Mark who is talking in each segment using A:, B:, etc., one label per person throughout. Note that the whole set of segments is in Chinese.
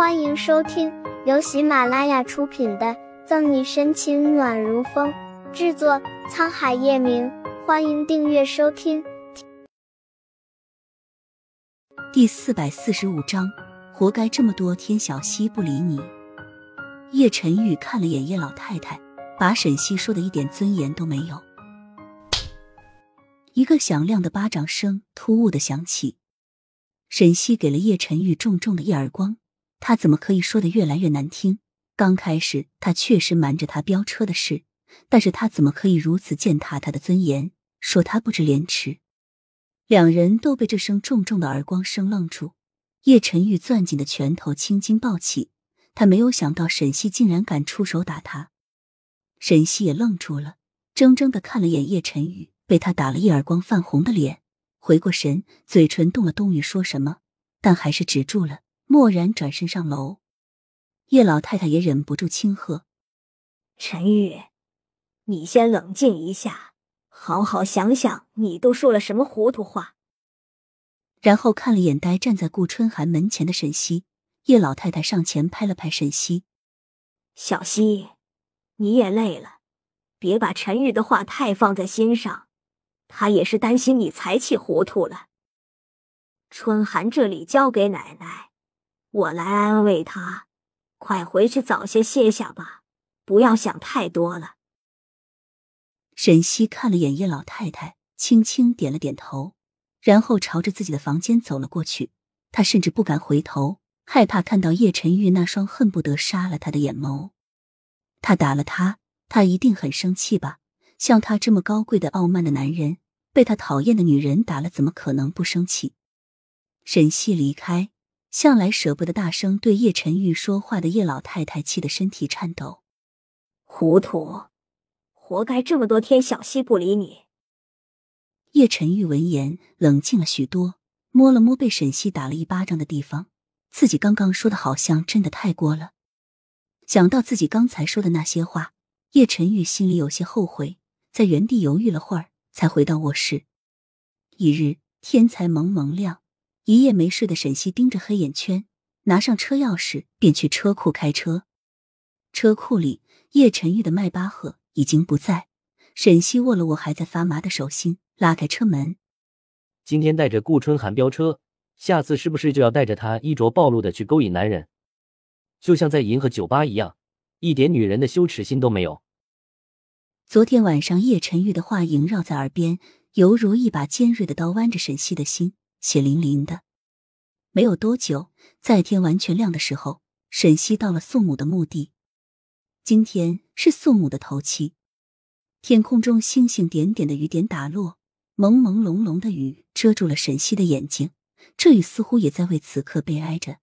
A: 欢迎收听由喜马拉雅出品的《赠你深情暖如风》，制作沧海夜明。欢迎订阅收听。
B: 第四百四十五章，活该这么多天小溪不理你。叶晨玉看了眼叶老太太，把沈西说的一点尊严都没有。一个响亮的巴掌声突兀的响起，沈西给了叶晨玉重重的一耳光。他怎么可以说的越来越难听？刚开始他确实瞒着他飙车的事，但是他怎么可以如此践踏他的尊严，说他不知廉耻？两人都被这声重重的耳光声愣住。叶晨玉攥紧的拳头青筋暴起，他没有想到沈西竟然敢出手打他。沈西也愣住了，怔怔的看了眼叶晨玉被他打了一耳光泛红的脸，回过神，嘴唇动了动，欲说什么，但还是止住了。蓦然转身上楼，叶老太太也忍不住轻喝：“
C: 陈玉，你先冷静一下，好好想想，你都说了什么糊涂话。”
B: 然后看了眼呆站在顾春寒门前的沈西，叶老太太上前拍了拍沈西：“
C: 小西，你也累了，别把陈玉的话太放在心上，他也是担心你才气糊涂了。春寒这里交给奶奶。”我来安慰他，快回去早些歇下吧，不要想太多了。
B: 沈西看了眼叶老太太，轻轻点了点头，然后朝着自己的房间走了过去。他甚至不敢回头，害怕看到叶晨玉那双恨不得杀了他的眼眸。他打了他，他一定很生气吧？像他这么高贵的、傲慢的男人，被他讨厌的女人打了，怎么可能不生气？沈西离开。向来舍不得大声对叶晨玉说话的叶老太太，气得身体颤抖。
C: 糊涂，活该这么多天小溪不理你。
B: 叶晨玉闻言冷静了许多，摸了摸被沈西打了一巴掌的地方，自己刚刚说的好像真的太过了。想到自己刚才说的那些话，叶晨玉心里有些后悔，在原地犹豫了会儿，才回到卧室。一日天才蒙蒙亮。一夜没睡的沈西盯着黑眼圈，拿上车钥匙便去车库开车。车库里，叶晨玉的迈巴赫已经不在。沈西握了握还在发麻的手心，拉开车门。
D: 今天带着顾春寒飙车，下次是不是就要带着他衣着暴露的去勾引男人？就像在银河酒吧一样，一点女人的羞耻心都没有。
B: 昨天晚上叶晨玉的话萦绕在耳边，犹如一把尖锐的刀剜着沈西的心。血淋淋的。没有多久，在天完全亮的时候，沈西到了宋母的墓地。今天是宋母的头七，天空中星星点点的雨点打落，朦朦胧胧的雨遮住了沈西的眼睛。这雨似乎也在为此刻悲哀着。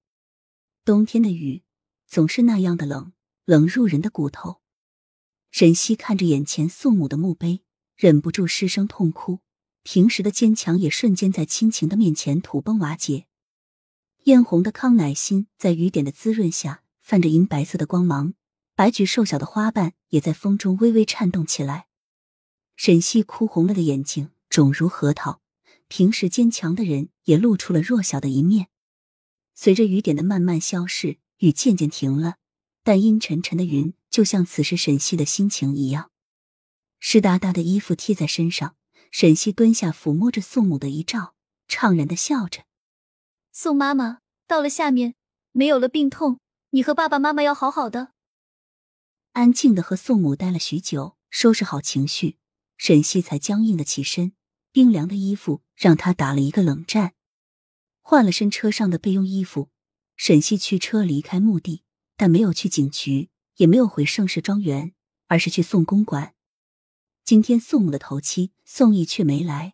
B: 冬天的雨总是那样的冷，冷入人的骨头。沈西看着眼前宋母的墓碑，忍不住失声痛哭。平时的坚强也瞬间在亲情的面前土崩瓦解。艳红的康乃馨在雨点的滋润下泛着银白色的光芒，白菊瘦小的花瓣也在风中微微颤动起来。沈西哭红了的眼睛肿如核桃，平时坚强的人也露出了弱小的一面。随着雨点的慢慢消逝，雨渐渐停了，但阴沉沉的云就像此时沈西的心情一样，湿哒哒的衣服贴在身上。沈西蹲下，抚摸着宋母的遗照，怅然的笑着：“
E: 宋妈妈，到了下面，没有了病痛，你和爸爸妈妈要好好的。”
B: 安静的和宋母待了许久，收拾好情绪，沈西才僵硬的起身。冰凉的衣服让他打了一个冷战，换了身车上的备用衣服，沈西驱车离开墓地，但没有去警局，也没有回盛世庄园，而是去宋公馆。今天宋母的头七，宋义却没来。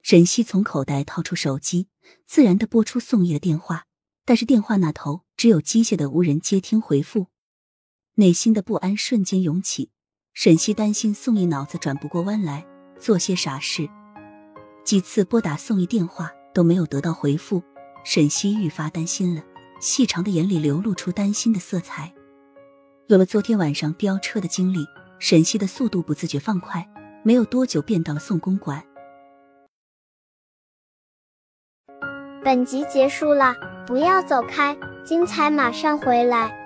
B: 沈西从口袋掏出手机，自然的拨出宋义的电话，但是电话那头只有机械的无人接听回复，内心的不安瞬间涌起。沈西担心宋义脑子转不过弯来，做些傻事。几次拨打宋义电话都没有得到回复，沈西愈发担心了，细长的眼里流露出担心的色彩。有了昨天晚上飙车的经历。沈西的速度不自觉放快，没有多久便到了宋公馆。
A: 本集结束了，不要走开，精彩马上回来。